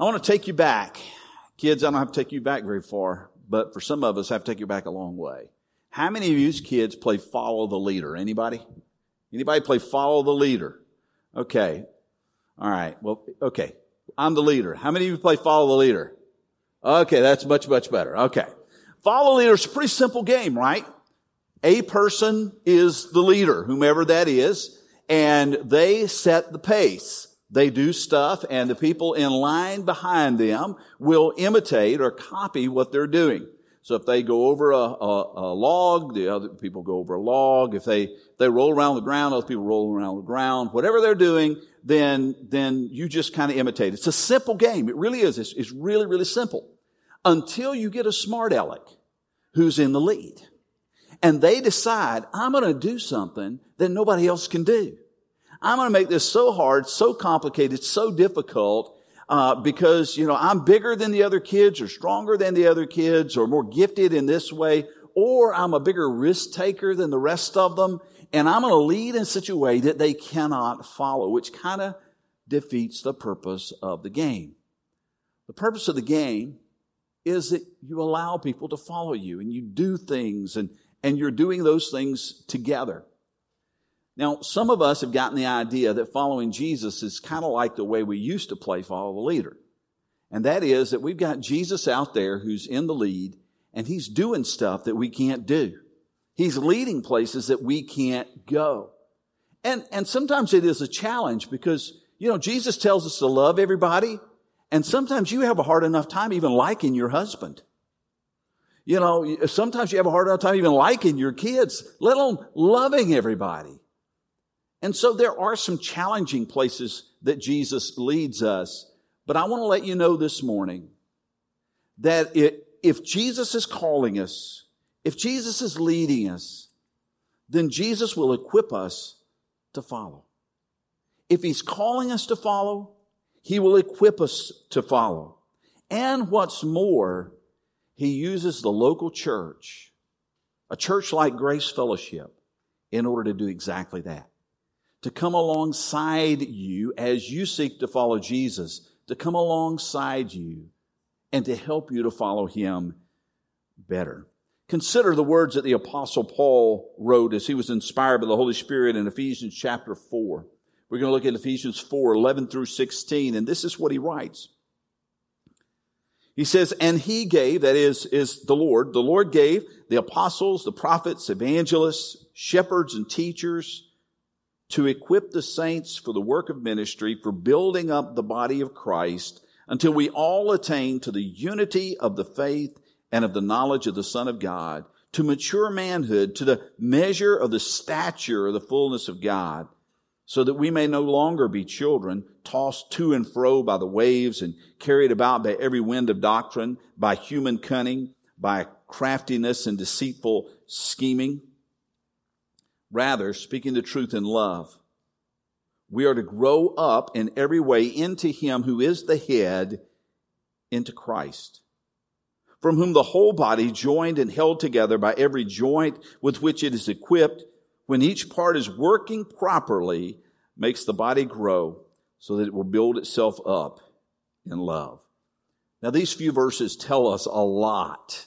I want to take you back. Kids, I don't have to take you back very far, but for some of us, I have to take you back a long way. How many of you kids play follow the leader? Anybody? Anybody play follow the leader? Okay. All right. Well, okay. I'm the leader. How many of you play follow the leader? Okay, that's much, much better. Okay. Follow the leader is a pretty simple game, right? A person is the leader, whomever that is, and they set the pace. They do stuff and the people in line behind them will imitate or copy what they're doing. So if they go over a, a, a, log, the other people go over a log. If they, they roll around the ground, other people roll around the ground. Whatever they're doing, then, then you just kind of imitate. It's a simple game. It really is. It's, it's really, really simple. Until you get a smart aleck who's in the lead. And they decide, I'm going to do something that nobody else can do. I'm going to make this so hard, so complicated, so difficult, uh, because, you know, I'm bigger than the other kids or stronger than the other kids or more gifted in this way, or I'm a bigger risk taker than the rest of them. And I'm going to lead in such a way that they cannot follow, which kind of defeats the purpose of the game. The purpose of the game is that you allow people to follow you and you do things and, and you're doing those things together. Now, some of us have gotten the idea that following Jesus is kind of like the way we used to play follow the leader. And that is that we've got Jesus out there who's in the lead and he's doing stuff that we can't do. He's leading places that we can't go. And, and sometimes it is a challenge because, you know, Jesus tells us to love everybody. And sometimes you have a hard enough time even liking your husband. You know, sometimes you have a hard enough time even liking your kids, let alone loving everybody. And so there are some challenging places that Jesus leads us. But I want to let you know this morning that it, if Jesus is calling us, if Jesus is leading us, then Jesus will equip us to follow. If he's calling us to follow, he will equip us to follow. And what's more, he uses the local church, a church like Grace Fellowship, in order to do exactly that to come alongside you as you seek to follow Jesus, to come alongside you and to help you to follow him better. Consider the words that the apostle Paul wrote as he was inspired by the Holy Spirit in Ephesians chapter 4. We're going to look at Ephesians 4, 11 through 16, and this is what he writes. He says, and he gave, that is, is the Lord, the Lord gave the apostles, the prophets, evangelists, shepherds, and teachers to equip the saints for the work of ministry, for building up the body of Christ until we all attain to the unity of the faith and of the knowledge of the Son of God, to mature manhood, to the measure of the stature of the fullness of God, so that we may no longer be children, tossed to and fro by the waves and carried about by every wind of doctrine, by human cunning, by craftiness and deceitful scheming. Rather, speaking the truth in love, we are to grow up in every way into Him who is the head, into Christ, from whom the whole body, joined and held together by every joint with which it is equipped, when each part is working properly, makes the body grow so that it will build itself up in love. Now, these few verses tell us a lot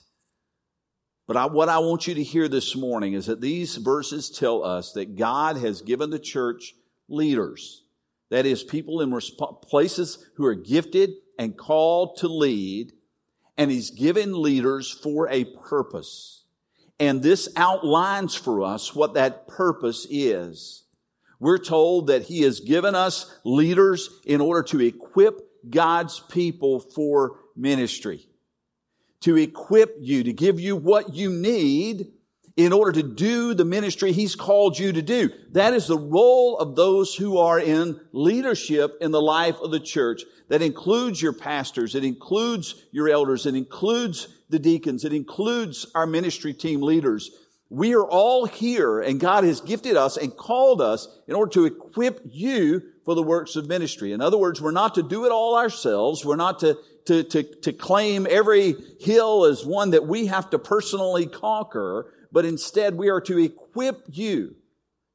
but I, what I want you to hear this morning is that these verses tell us that God has given the church leaders. That is, people in resp- places who are gifted and called to lead. And He's given leaders for a purpose. And this outlines for us what that purpose is. We're told that He has given us leaders in order to equip God's people for ministry to equip you, to give you what you need in order to do the ministry He's called you to do. That is the role of those who are in leadership in the life of the church. That includes your pastors. It includes your elders. It includes the deacons. It includes our ministry team leaders. We are all here and God has gifted us and called us in order to equip you for the works of ministry. In other words, we're not to do it all ourselves. We're not to to, to, to claim every hill as one that we have to personally conquer, but instead we are to equip you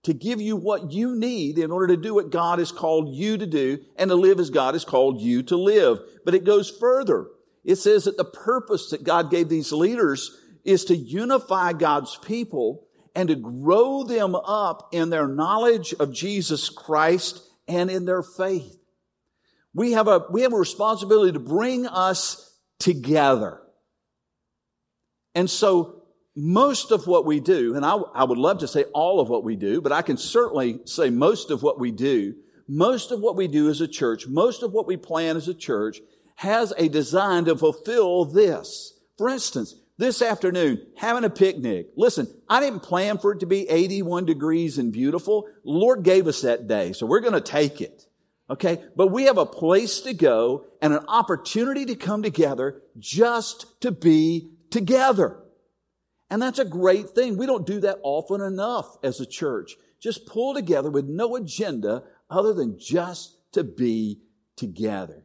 to give you what you need in order to do what God has called you to do and to live as God has called you to live. But it goes further. It says that the purpose that God gave these leaders is to unify God's people and to grow them up in their knowledge of Jesus Christ and in their faith. We have a, we have a responsibility to bring us together. And so most of what we do, and I, I would love to say all of what we do, but I can certainly say most of what we do, most of what we do as a church, most of what we plan as a church has a design to fulfill this. For instance, this afternoon, having a picnic. Listen, I didn't plan for it to be 81 degrees and beautiful. Lord gave us that day, so we're going to take it. Okay? But we have a place to go and an opportunity to come together just to be together. And that's a great thing. We don't do that often enough as a church. Just pull together with no agenda other than just to be together.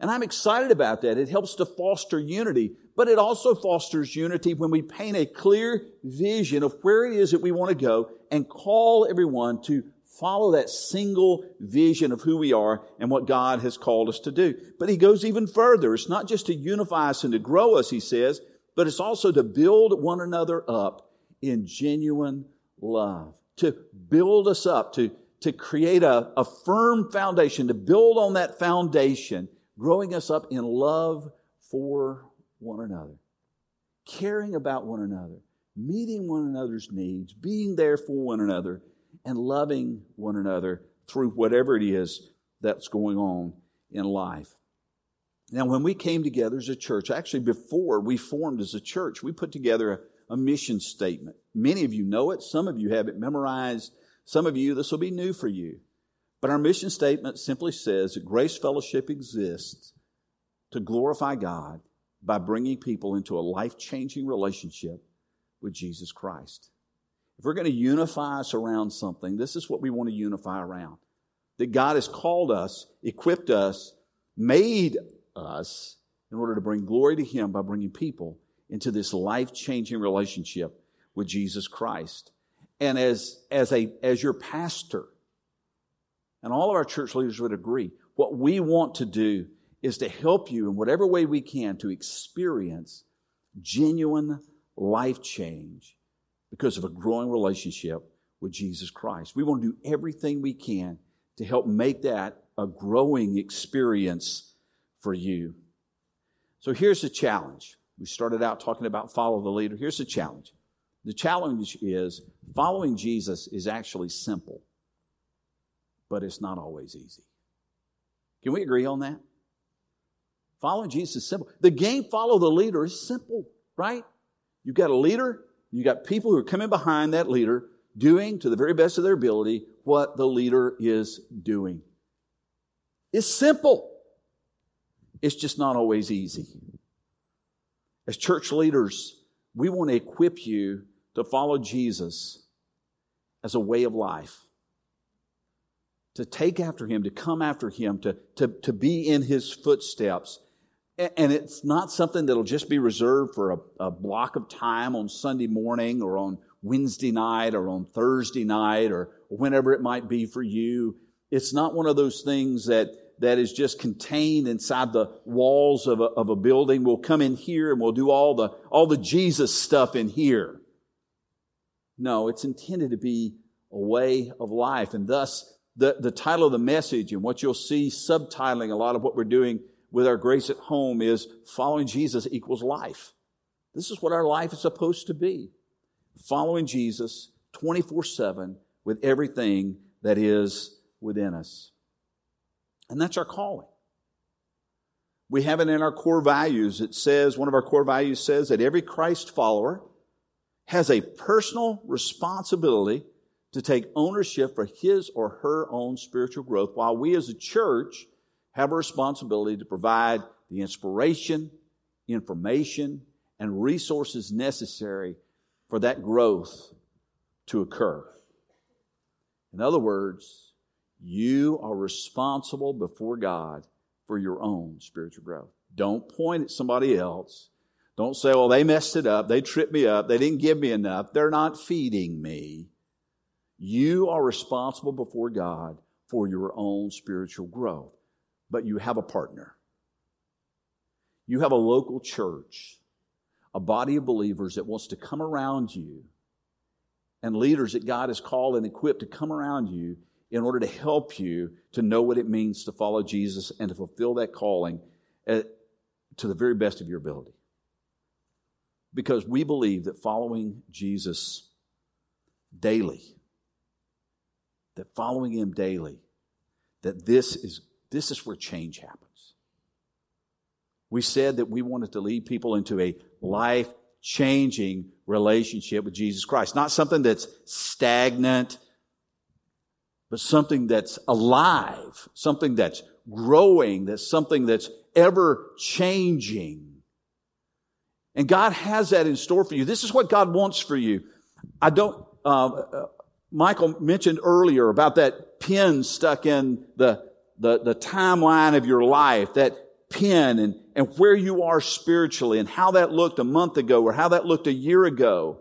And I'm excited about that. It helps to foster unity, but it also fosters unity when we paint a clear vision of where it is that we want to go and call everyone to follow that single vision of who we are and what God has called us to do. But he goes even further. It's not just to unify us and to grow us, he says, but it's also to build one another up in genuine love, to build us up, to, to create a, a firm foundation, to build on that foundation growing us up in love for one another, caring about one another, meeting one another's needs, being there for one another, and loving one another through whatever it is that's going on in life. Now, when we came together as a church, actually before we formed as a church, we put together a, a mission statement. Many of you know it. Some of you have it memorized. Some of you, this will be new for you. But our mission statement simply says that Grace Fellowship exists to glorify God by bringing people into a life changing relationship with Jesus Christ. If we're going to unify us around something, this is what we want to unify around. That God has called us, equipped us, made us in order to bring glory to Him by bringing people into this life changing relationship with Jesus Christ. And as, as, a, as your pastor, and all of our church leaders would agree, what we want to do is to help you in whatever way we can to experience genuine life change because of a growing relationship with Jesus Christ. We want to do everything we can to help make that a growing experience for you. So here's the challenge. We started out talking about follow the leader. Here's the challenge. The challenge is following Jesus is actually simple but it's not always easy. Can we agree on that? Following Jesus is simple. The game follow the leader is simple, right? You've got a leader, you've got people who are coming behind that leader, doing to the very best of their ability what the leader is doing. It's simple. It's just not always easy. As church leaders, we want to equip you to follow Jesus as a way of life to take after him, to come after him, to, to, to be in his footsteps. And it's not something that'll just be reserved for a, a block of time on Sunday morning or on Wednesday night or on Thursday night or whenever it might be for you. It's not one of those things that, that is just contained inside the walls of a, of a building. We'll come in here and we'll do all the, all the Jesus stuff in here. No, it's intended to be a way of life. And thus, the, the title of the message and what you'll see subtitling a lot of what we're doing with our grace at home is following Jesus equals life. This is what our life is supposed to be. Following Jesus 24 7 with everything that is within us. And that's our calling. We have it in our core values. It says, one of our core values says that every Christ follower has a personal responsibility to take ownership for his or her own spiritual growth, while we as a church have a responsibility to provide the inspiration, information, and resources necessary for that growth to occur. In other words, you are responsible before God for your own spiritual growth. Don't point at somebody else. Don't say, well, they messed it up. They tripped me up. They didn't give me enough. They're not feeding me. You are responsible before God for your own spiritual growth, but you have a partner. You have a local church, a body of believers that wants to come around you, and leaders that God has called and equipped to come around you in order to help you to know what it means to follow Jesus and to fulfill that calling at, to the very best of your ability. Because we believe that following Jesus daily, that following Him daily, that this is, this is where change happens. We said that we wanted to lead people into a life changing relationship with Jesus Christ. Not something that's stagnant, but something that's alive, something that's growing, that's something that's ever changing. And God has that in store for you. This is what God wants for you. I don't, uh, uh, Michael mentioned earlier about that pin stuck in the, the, the timeline of your life, that pin and, and where you are spiritually and how that looked a month ago or how that looked a year ago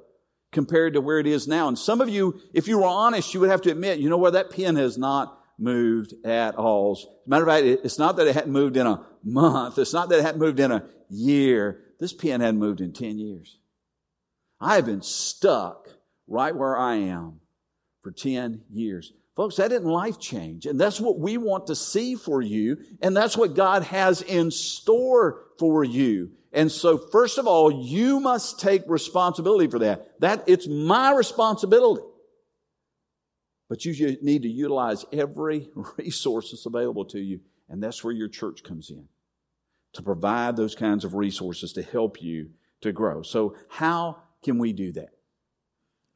compared to where it is now. And some of you, if you were honest, you would have to admit, you know where that pin has not moved at all. As a matter of fact, it's not that it hadn't moved in a month. It's not that it hadn't moved in a year. This pen hadn't moved in 10 years. I have been stuck right where I am for 10 years. Folks, that didn't life change. And that's what we want to see for you. And that's what God has in store for you. And so, first of all, you must take responsibility for that. That, it's my responsibility. But you need to utilize every resource that's available to you. And that's where your church comes in. To provide those kinds of resources to help you to grow. So how can we do that?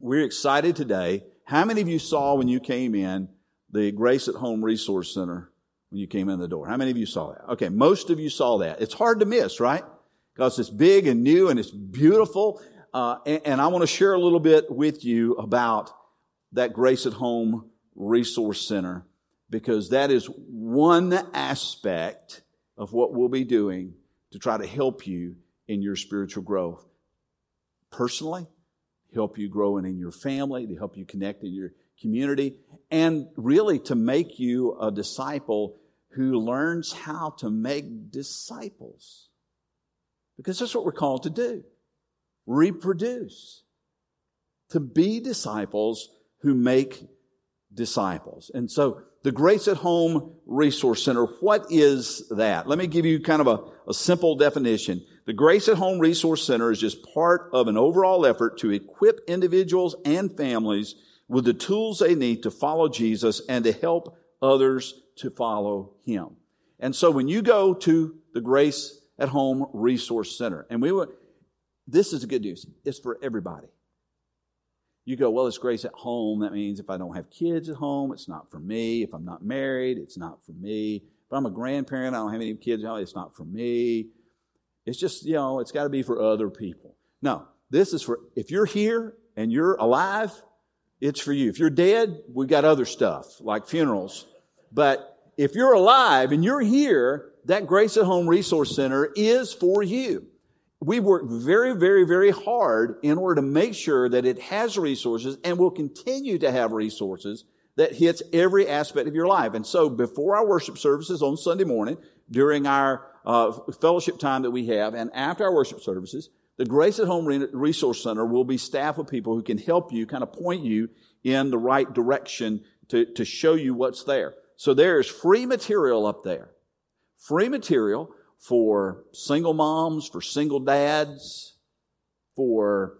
We're excited today. How many of you saw when you came in the Grace at Home Resource Center when you came in the door? How many of you saw that? Okay, most of you saw that. It's hard to miss, right? because it's big and new and it's beautiful. Uh, and, and I want to share a little bit with you about that Grace at Home Resource Center because that is one aspect of what we'll be doing to try to help you in your spiritual growth. Personally, help you grow growing in your family, to help you connect in your community, and really to make you a disciple who learns how to make disciples. Because that's what we're called to do reproduce, to be disciples who make disciples. And so, the Grace at Home Resource Center, what is that? Let me give you kind of a, a simple definition. The Grace at Home Resource Center is just part of an overall effort to equip individuals and families with the tools they need to follow Jesus and to help others to follow Him. And so when you go to the Grace at Home Resource Center. And we were, this is the good news. It's for everybody. You go, well, it's grace at home. That means if I don't have kids at home, it's not for me. If I'm not married, it's not for me. If I'm a grandparent, I don't have any kids, it's not for me. It's just, you know, it's got to be for other people. No, this is for, if you're here and you're alive, it's for you. If you're dead, we've got other stuff like funerals. But if you're alive and you're here, that Grace at Home Resource Center is for you. We work very, very, very hard in order to make sure that it has resources and will continue to have resources that hits every aspect of your life. And so before our worship services on Sunday morning, during our uh, fellowship time that we have, and after our worship services, the Grace at Home Resource Center will be staffed with people who can help you, kind of point you in the right direction to, to show you what's there. So there is free material up there free material for single moms, for single dads, for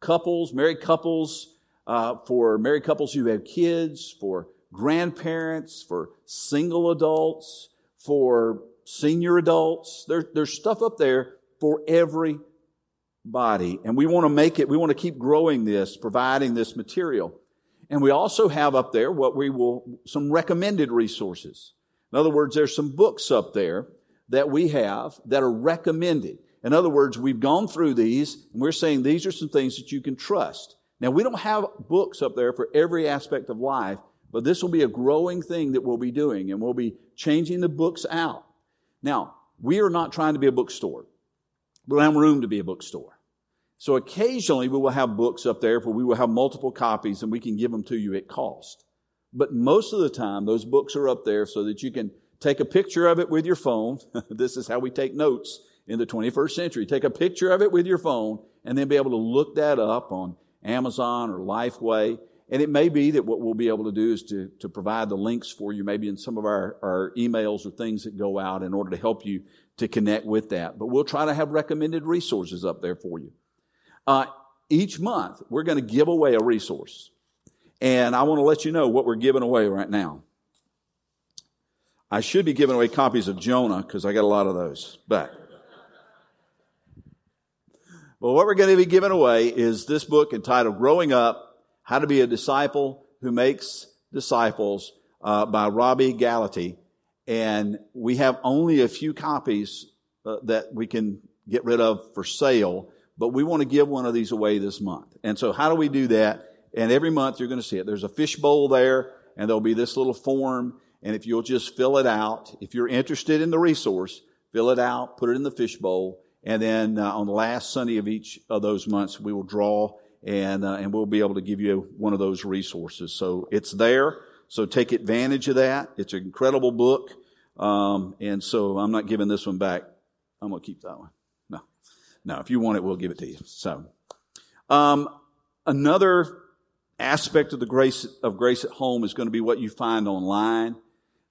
couples, married couples, uh, for married couples who have kids, for grandparents, for single adults, for senior adults. There, there's stuff up there for everybody. And we want to make it, we want to keep growing this, providing this material. And we also have up there what we will, some recommended resources. In other words, there's some books up there that we have that are recommended. In other words, we've gone through these and we're saying these are some things that you can trust. Now, we don't have books up there for every aspect of life, but this will be a growing thing that we'll be doing and we'll be changing the books out. Now, we are not trying to be a bookstore. We don't have room to be a bookstore. So occasionally we will have books up there where we will have multiple copies and we can give them to you at cost. But most of the time, those books are up there so that you can take a picture of it with your phone. this is how we take notes in the 21st century. Take a picture of it with your phone and then be able to look that up on Amazon or Lifeway. And it may be that what we'll be able to do is to, to provide the links for you, maybe in some of our, our emails or things that go out in order to help you to connect with that. But we'll try to have recommended resources up there for you. Uh, each month, we're going to give away a resource. And I want to let you know what we're giving away right now. I should be giving away copies of Jonah because I got a lot of those. But, Well, what we're going to be giving away is this book entitled Growing Up, How to Be a Disciple Who Makes Disciples uh, by Robby Gallaty. And we have only a few copies uh, that we can get rid of for sale, but we want to give one of these away this month. And so how do we do that? And every month you're going to see it. There's a fishbowl there, and there'll be this little form. And if you'll just fill it out, if you're interested in the resource, fill it out, put it in the fishbowl, and then uh, on the last Sunday of each of those months, we will draw and uh, and we'll be able to give you one of those resources. So it's there. So take advantage of that. It's an incredible book. Um, and so I'm not giving this one back. I'm to keep that one. No, no. If you want it, we'll give it to you. So, um, another aspect of the grace of grace at home is going to be what you find online.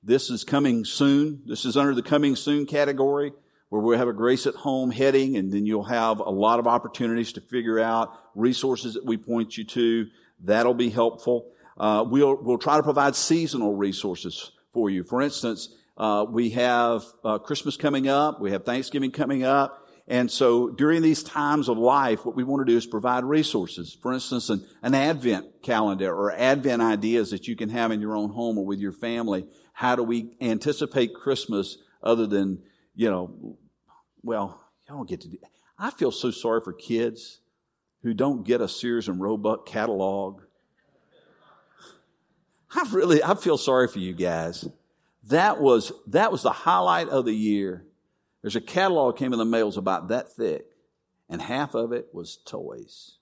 This is coming soon. This is under the coming soon category where we'll have a grace at home heading and then you'll have a lot of opportunities to figure out resources that we point you to. That'll be helpful. Uh, we'll, we'll try to provide seasonal resources for you. For instance, uh, we have uh, Christmas coming up. We have Thanksgiving coming up. And so during these times of life, what we want to do is provide resources. For instance, an, an Advent calendar or Advent ideas that you can have in your own home or with your family. How do we anticipate Christmas other than, you know, well, don't get to do, I feel so sorry for kids who don't get a Sears and Roebuck catalog. I really, I feel sorry for you guys. That was, that was the highlight of the year there's a catalog came in the mail, was about that thick, and half of it was toys.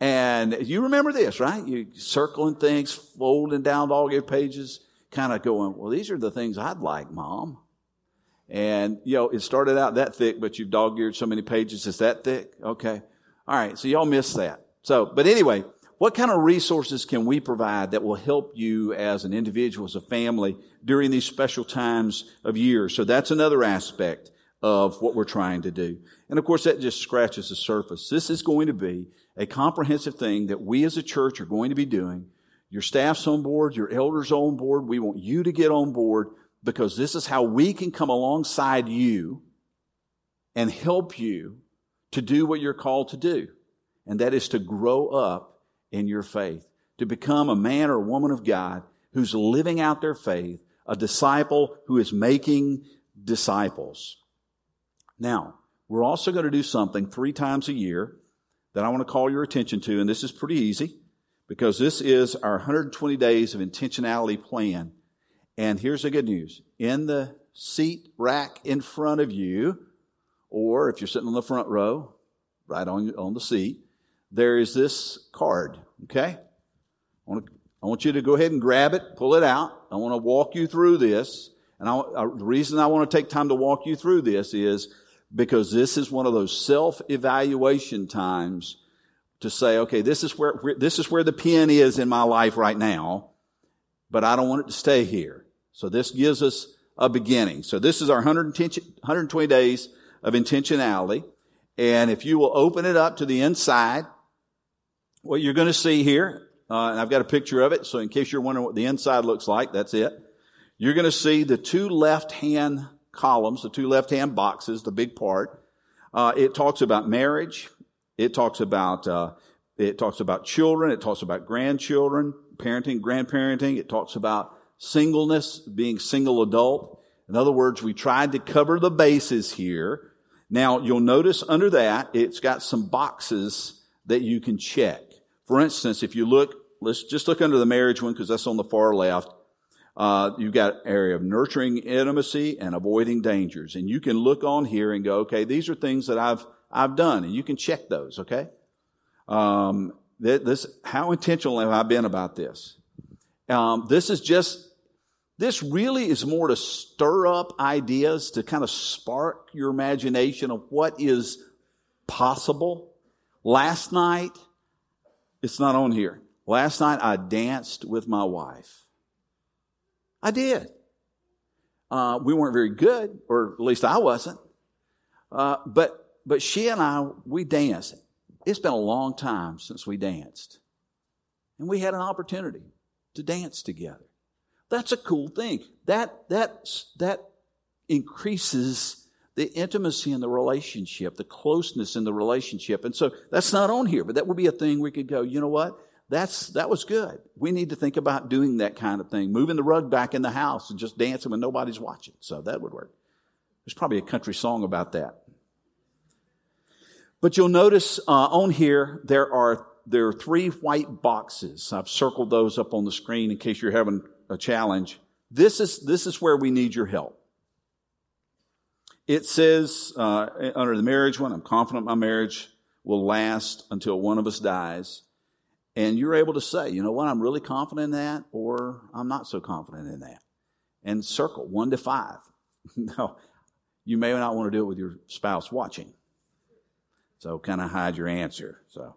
And you remember this, right? You circling things, folding down all your pages, kind of going, well, these are the things I'd like, mom. And, you know, it started out that thick, but you've dog eared so many pages, it's that thick. Okay. All right. So y'all missed that. So, but anyway, what kind of resources can we provide that will help you as an individual, as a family during these special times of year? So that's another aspect of what we're trying to do. And of course, that just scratches the surface. This is going to be a comprehensive thing that we as a church are going to be doing. Your staff's on board, your elders on board. We want you to get on board because this is how we can come alongside you and help you to do what you're called to do. And that is to grow up in your faith, to become a man or woman of God who's living out their faith, a disciple who is making disciples. Now, we're also going to do something three times a year that I want to call your attention to, and this is pretty easy because this is our 120 days of intentionality plan. And here's the good news. In the seat rack in front of you, or if you're sitting on the front row, right on, on the seat, there is this card, okay? I want, to, I want you to go ahead and grab it, pull it out. I want to walk you through this. And I, I, the reason I want to take time to walk you through this is because this is one of those self-evaluation times to say, okay, this is where, this is where the pin is in my life right now, but I don't want it to stay here. So this gives us a beginning. So this is our 120 days of intentionality. And if you will open it up to the inside, what you're going to see here, uh, and I've got a picture of it, so in case you're wondering what the inside looks like, that's it. You're going to see the two left-hand columns, the two left-hand boxes, the big part. Uh, it talks about marriage. It talks about uh, it talks about children. It talks about grandchildren, parenting, grandparenting. It talks about singleness, being single adult. In other words, we tried to cover the bases here. Now you'll notice under that it's got some boxes that you can check. For instance, if you look, let's just look under the marriage one because that's on the far left. Uh, you've got area of nurturing intimacy and avoiding dangers. And you can look on here and go, okay, these are things that I've, I've done, and you can check those, okay? Um, this, how intentional have I been about this? Um, this is just, this really is more to stir up ideas, to kind of spark your imagination of what is possible. Last night, it's not on here. Last night I danced with my wife. I did. Uh, we weren't very good, or at least I wasn't. Uh, but but she and I we danced. It's been a long time since we danced, and we had an opportunity to dance together. That's a cool thing. That that that increases the intimacy in the relationship, the closeness in the relationship. And so that's not on here, but that would be a thing we could go, you know what? That's, that was good. We need to think about doing that kind of thing, moving the rug back in the house and just dancing when nobody's watching. So that would work. There's probably a country song about that. But you'll notice uh, on here there are there are three white boxes. I've circled those up on the screen in case you're having a challenge. This is this is where we need your help. It says uh, under the marriage one, I'm confident my marriage will last until one of us dies. And you're able to say, you know what, I'm really confident in that, or I'm not so confident in that. And circle one to five. no, you may not want to do it with your spouse watching. So kind of hide your answer. So,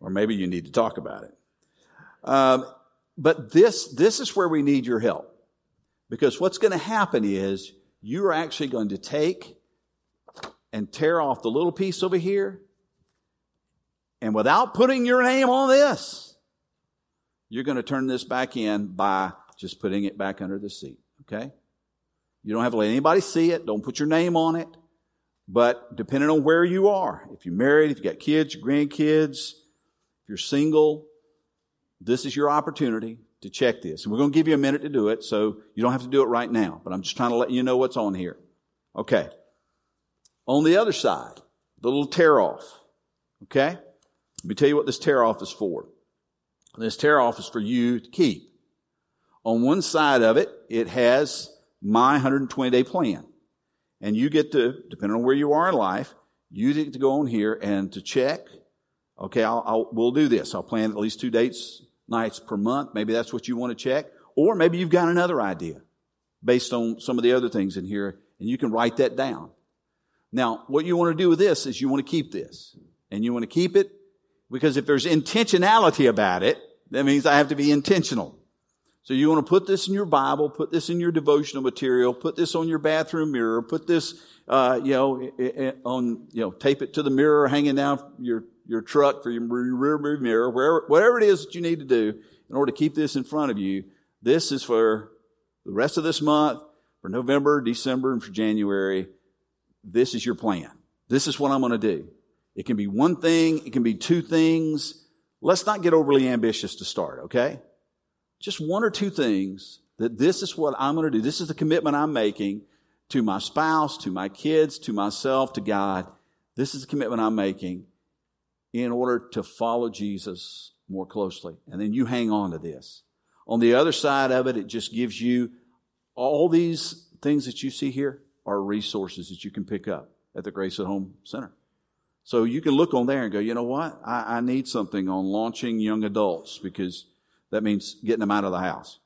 or maybe you need to talk about it. Um, but this, this is where we need your help. Because what's going to happen is you're actually going to take and tear off the little piece over here. And without putting your name on this, you're going to turn this back in by just putting it back under the seat. Okay? You don't have to let anybody see it. Don't put your name on it. But depending on where you are, if you're married, if you've got kids, grandkids, if you're single, this is your opportunity to check this. And we're going to give you a minute to do it, so you don't have to do it right now. But I'm just trying to let you know what's on here. Okay. On the other side, the little tear off. Okay? Let me tell you what this tear off is for. This tear off is for you to keep. On one side of it, it has my 120 day plan. And you get to, depending on where you are in life, you get to go on here and to check. Okay, I'll, I'll we'll do this. I'll plan at least two dates nights per month. Maybe that's what you want to check. Or maybe you've got another idea based on some of the other things in here and you can write that down. Now, what you want to do with this is you want to keep this and you want to keep it because if there's intentionality about it, that means I have to be intentional. So you want to put this in your Bible, put this in your devotional material, put this on your bathroom mirror, put this, uh, you know, on, you know, tape it to the mirror hanging down your your truck, for your rear view mirror, wherever, whatever it is that you need to do in order to keep this in front of you. This is for the rest of this month, for November, December, and for January. This is your plan. This is what I'm going to do. It can be one thing. It can be two things. Let's not get overly ambitious to start, okay? Just one or two things that this is what I'm going to do. This is the commitment I'm making to my spouse, to my kids, to myself, to God. This is the commitment I'm making in order to follow Jesus more closely. And then you hang on to this. On the other side of it, it just gives you all these things that you see here are resources that you can pick up at the Grace at Home Center. So you can look on there and go, you know what? I, I need something on launching young adults because that means getting them out of the house.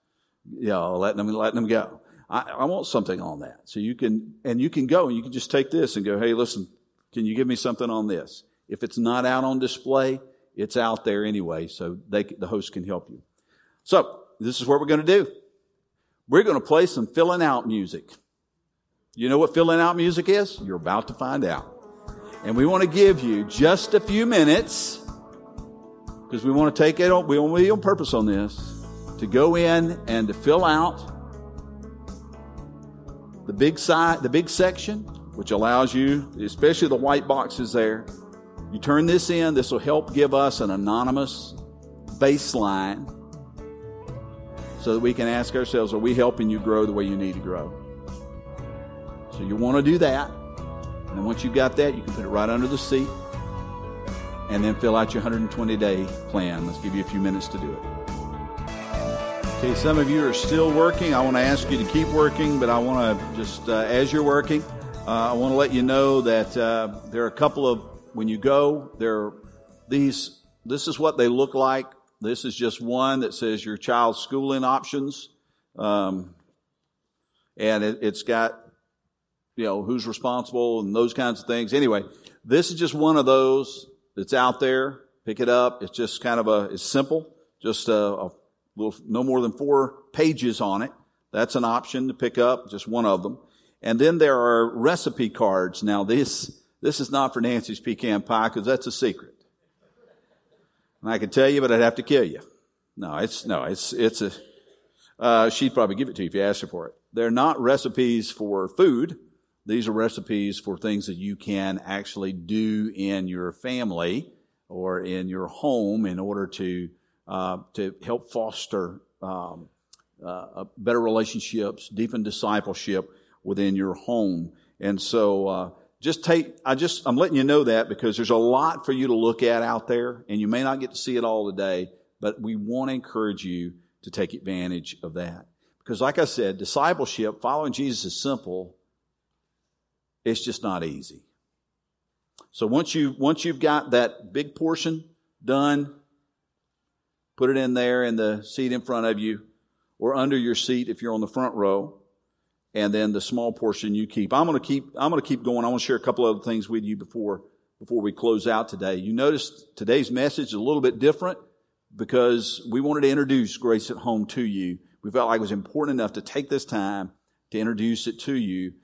Know, letting them, letting them go. I, I want something on that. So you can, and you can go and you can just take this and go, hey, listen, can you give me something on this? If it's not out on display, it's out there anyway, so they, the host can help you. So, this is what we're going to do. We're going to play some filling out music. You know what filling out music is? You're about to find out. And we want to give you just a few minutes because we want to take it on, we want to be on purpose on this to go in and to fill out the big side, the big section, which allows you, especially the white boxes there, you turn this in, this will help give us an anonymous baseline so that we can ask ourselves, are we helping you grow the way you need to grow? So you want to do that. And once you've got that, you can put it right under the seat and then fill out your 120 day plan. Let's give you a few minutes to do it. Okay, some of you are still working. I want to ask you to keep working, but I want to just, uh, as you're working, Uh, I want to let you know that uh, there are a couple of when you go there. These this is what they look like. This is just one that says your child's schooling options, um, and it, it's got you know who's responsible and those kinds of things. Anyway, this is just one of those that's out there. Pick it up. It's just kind of a it's simple, just a, a little no more than four pages on it. That's an option to pick up, just one of them. And then there are recipe cards. Now this, this is not for Nancy's pecan pie because that's a secret. And I could tell you, but I'd have to kill you. No, it's, no, it's, it's a, uh, she'd probably give it to you if you asked her for it. They're not recipes for food. These are recipes for things that you can actually do in your family or in your home in order to, uh, to help foster, um, uh, better relationships, deepen discipleship within your home. And so, uh, just take, I just, I'm letting you know that because there's a lot for you to look at out there and you may not get to see it all today, but we want to encourage you to take advantage of that. Because like I said, discipleship, following Jesus is simple. It's just not easy. So once you, once you've got that big portion done, put it in there in the seat in front of you or under your seat if you're on the front row and then the small portion you keep. I'm going to keep, I'm going to keep going. I want to share a couple other things with you before, before we close out today. You notice today's message is a little bit different because we wanted to introduce Grace at Home to you. We felt like it was important enough to take this time to introduce it to you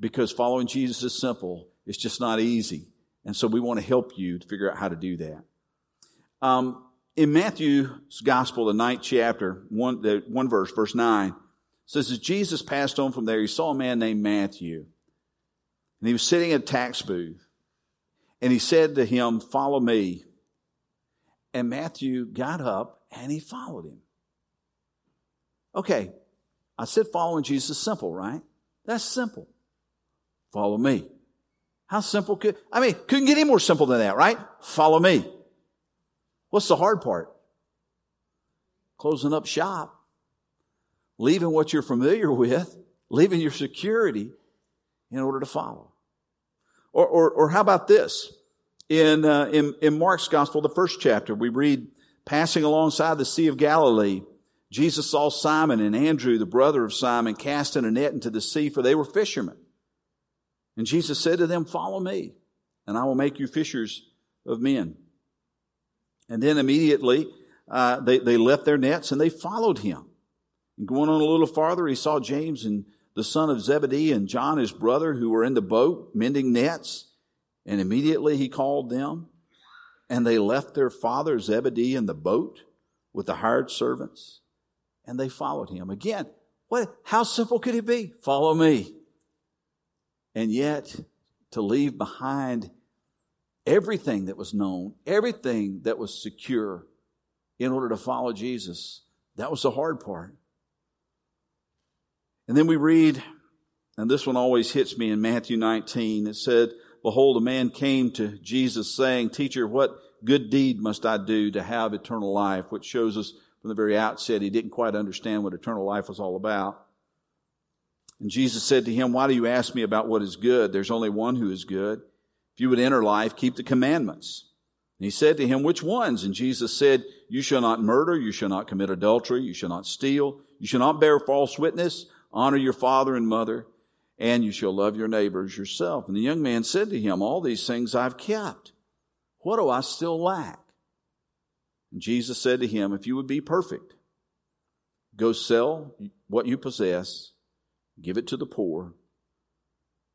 because following Jesus is simple. It's just not easy. And so we want to help you to figure out how to do that. Um, in Matthew's gospel, the ninth chapter, one, the one verse, verse nine, says as Jesus passed on from there, he saw a man named Matthew. And he was sitting at a tax booth. And he said to him, Follow me. And Matthew got up and he followed him. Okay, I said following Jesus is simple, right? That's simple. Follow me. How simple could, I mean, couldn't get any more simple than that, right? Follow me. What's the hard part? Closing up shop leaving what you're familiar with, leaving your security in order to follow. Or, or, or how about this? In, uh, in, in Mark's gospel, the first chapter, we read, passing alongside the Sea of Galilee, Jesus saw Simon and Andrew, the brother of Simon, casting a net into the sea, for they were fishermen. And Jesus said to them, Follow me, and I will make you fishers of men. And then immediately uh, they, they left their nets and they followed him. And going on a little farther, he saw James and the son of Zebedee and John, his brother, who were in the boat mending nets. And immediately he called them. And they left their father Zebedee in the boat with the hired servants. And they followed him. Again, what, how simple could it be? Follow me. And yet, to leave behind everything that was known, everything that was secure in order to follow Jesus, that was the hard part. And then we read, and this one always hits me in Matthew 19. It said, Behold, a man came to Jesus saying, Teacher, what good deed must I do to have eternal life? Which shows us from the very outset he didn't quite understand what eternal life was all about. And Jesus said to him, Why do you ask me about what is good? There's only one who is good. If you would enter life, keep the commandments. And he said to him, Which ones? And Jesus said, You shall not murder, you shall not commit adultery, you shall not steal, you shall not bear false witness, honor your father and mother, and you shall love your neighbors yourself. And the young man said to him, All these things I've kept. What do I still lack? And Jesus said to him, If you would be perfect, go sell what you possess, give it to the poor,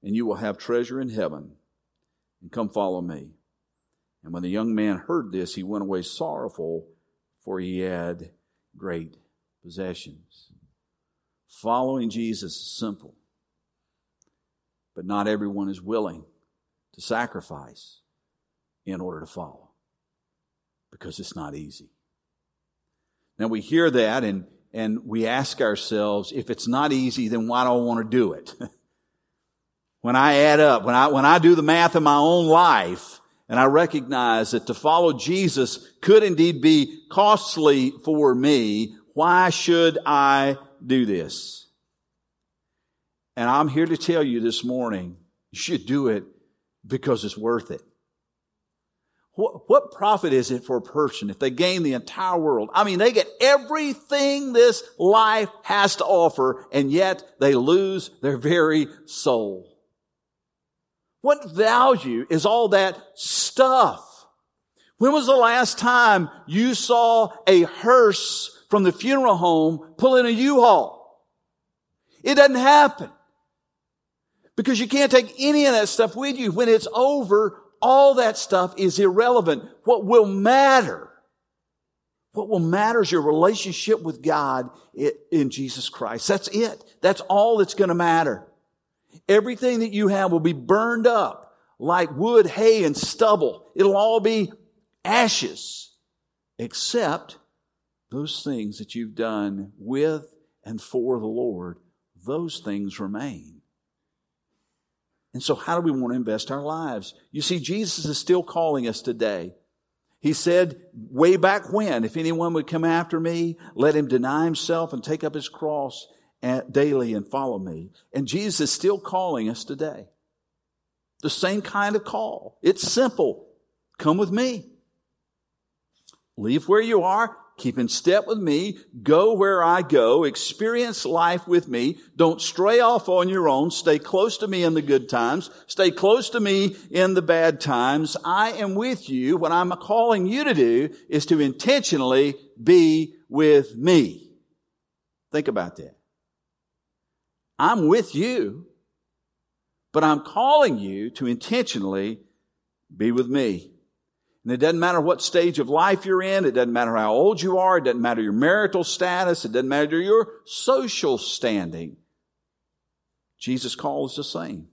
and you will have treasure in heaven, and come follow me. And when the young man heard this, he went away sorrowful, for he had great possessions. Following Jesus is simple, but not everyone is willing to sacrifice in order to follow because it's not easy. Now we hear that and, and we ask ourselves, if it's not easy, then why do I want to do it? when I add up, when I, when I do the math in my own life, and I recognize that to follow Jesus could indeed be costly for me, why should I do this. And I'm here to tell you this morning You should do it because it's worth it. What, what profit is it for a person if they gain the entire world? I mean, they get everything this life has to offer, and yet they lose their very soul. What value is all that stuff? When was the last time you saw a hearse from the funeral home pull in a U-Haul? It doesn't happen. Because you can't take any of that stuff with you. When it's over, all that stuff is irrelevant. What will matter, what will matter is your relationship with God in Jesus Christ. That's it. That's all that's going to matter. Everything that you have will be burned up like wood, hay, and stubble. It'll all be ashes, except those things that you've done with and for the Lord. Those things remain. And so, how do we want to invest our lives? You see, Jesus is still calling us today. He said way back when, if anyone would come after me, let him deny himself and take up his cross daily and follow me. And Jesus is still calling us today. The same kind of call. It's simple. Come with me. Leave where you are Keep in step with me. Go where I go. Experience life with me. Don't stray off on your own. Stay close to me in the good times. Stay close to me in the bad times. I am with you. What I'm calling you to do is to intentionally be with me. Think about that. I'm with you, but I'm calling you to intentionally be with me. And it doesn't matter what stage of life you're in. It doesn't matter how old you are. It doesn't matter your marital status. It doesn't matter your social standing. Jesus calls the same.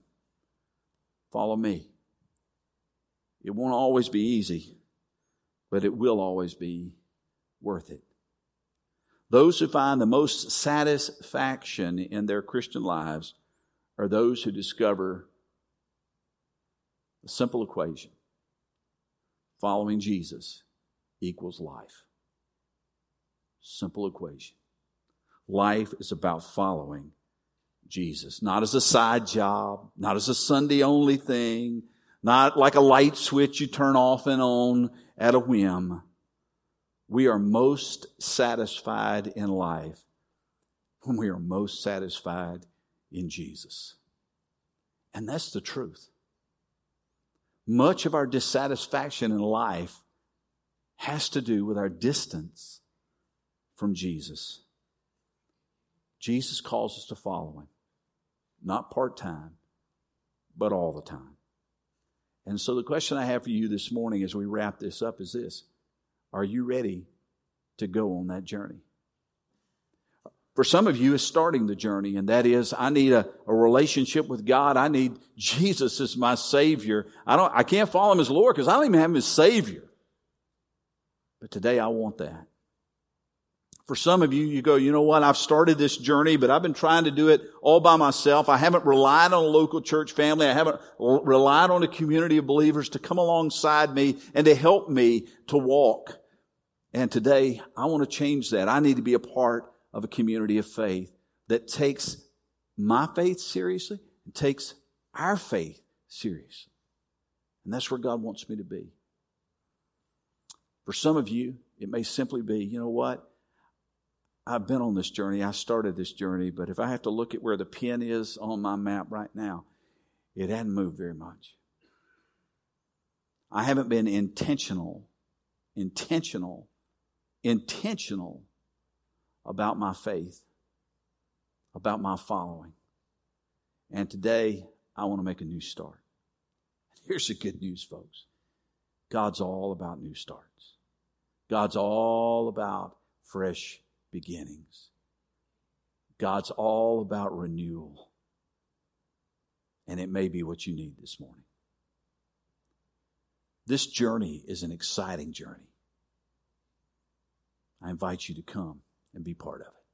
Follow me. It won't always be easy, but it will always be worth it. Those who find the most satisfaction in their Christian lives are those who discover the simple equation Following Jesus equals life. Simple equation. Life is about following Jesus, not as a side job, not as a Sunday only thing, not like a light switch you turn off and on at a whim. We are most satisfied in life when we are most satisfied in Jesus. And that's the truth. Much of our dissatisfaction in life has to do with our distance from Jesus. Jesus calls us to follow him, not part time, but all the time. And so the question I have for you this morning as we wrap this up is this Are you ready to go on that journey? For some of you, is starting the journey, and that is, I need a, a relationship with God. I need Jesus as my Savior. I don't, I can't follow Him as Lord because I don't even have Him as Savior. But today I want that. For some of you, you go, you know what? I've started this journey, but I've been trying to do it all by myself. I haven't relied on a local church family. I haven't relied on a community of believers to come alongside me and to help me to walk. And today I want to change that. I need to be a part of a community of faith that takes my faith seriously and takes our faith seriously. And that's where God wants me to be. For some of you, it may simply be, you know what? I've been on this journey. I started this journey, but if I have to look at where the pin is on my map right now, it hadn't moved very much. I haven't been intentional, intentional, intentional about my faith, about my following. And today, I want to make a new start. And here's the good news, folks God's all about new starts, God's all about fresh beginnings, God's all about renewal. And it may be what you need this morning. This journey is an exciting journey. I invite you to come and be part of it.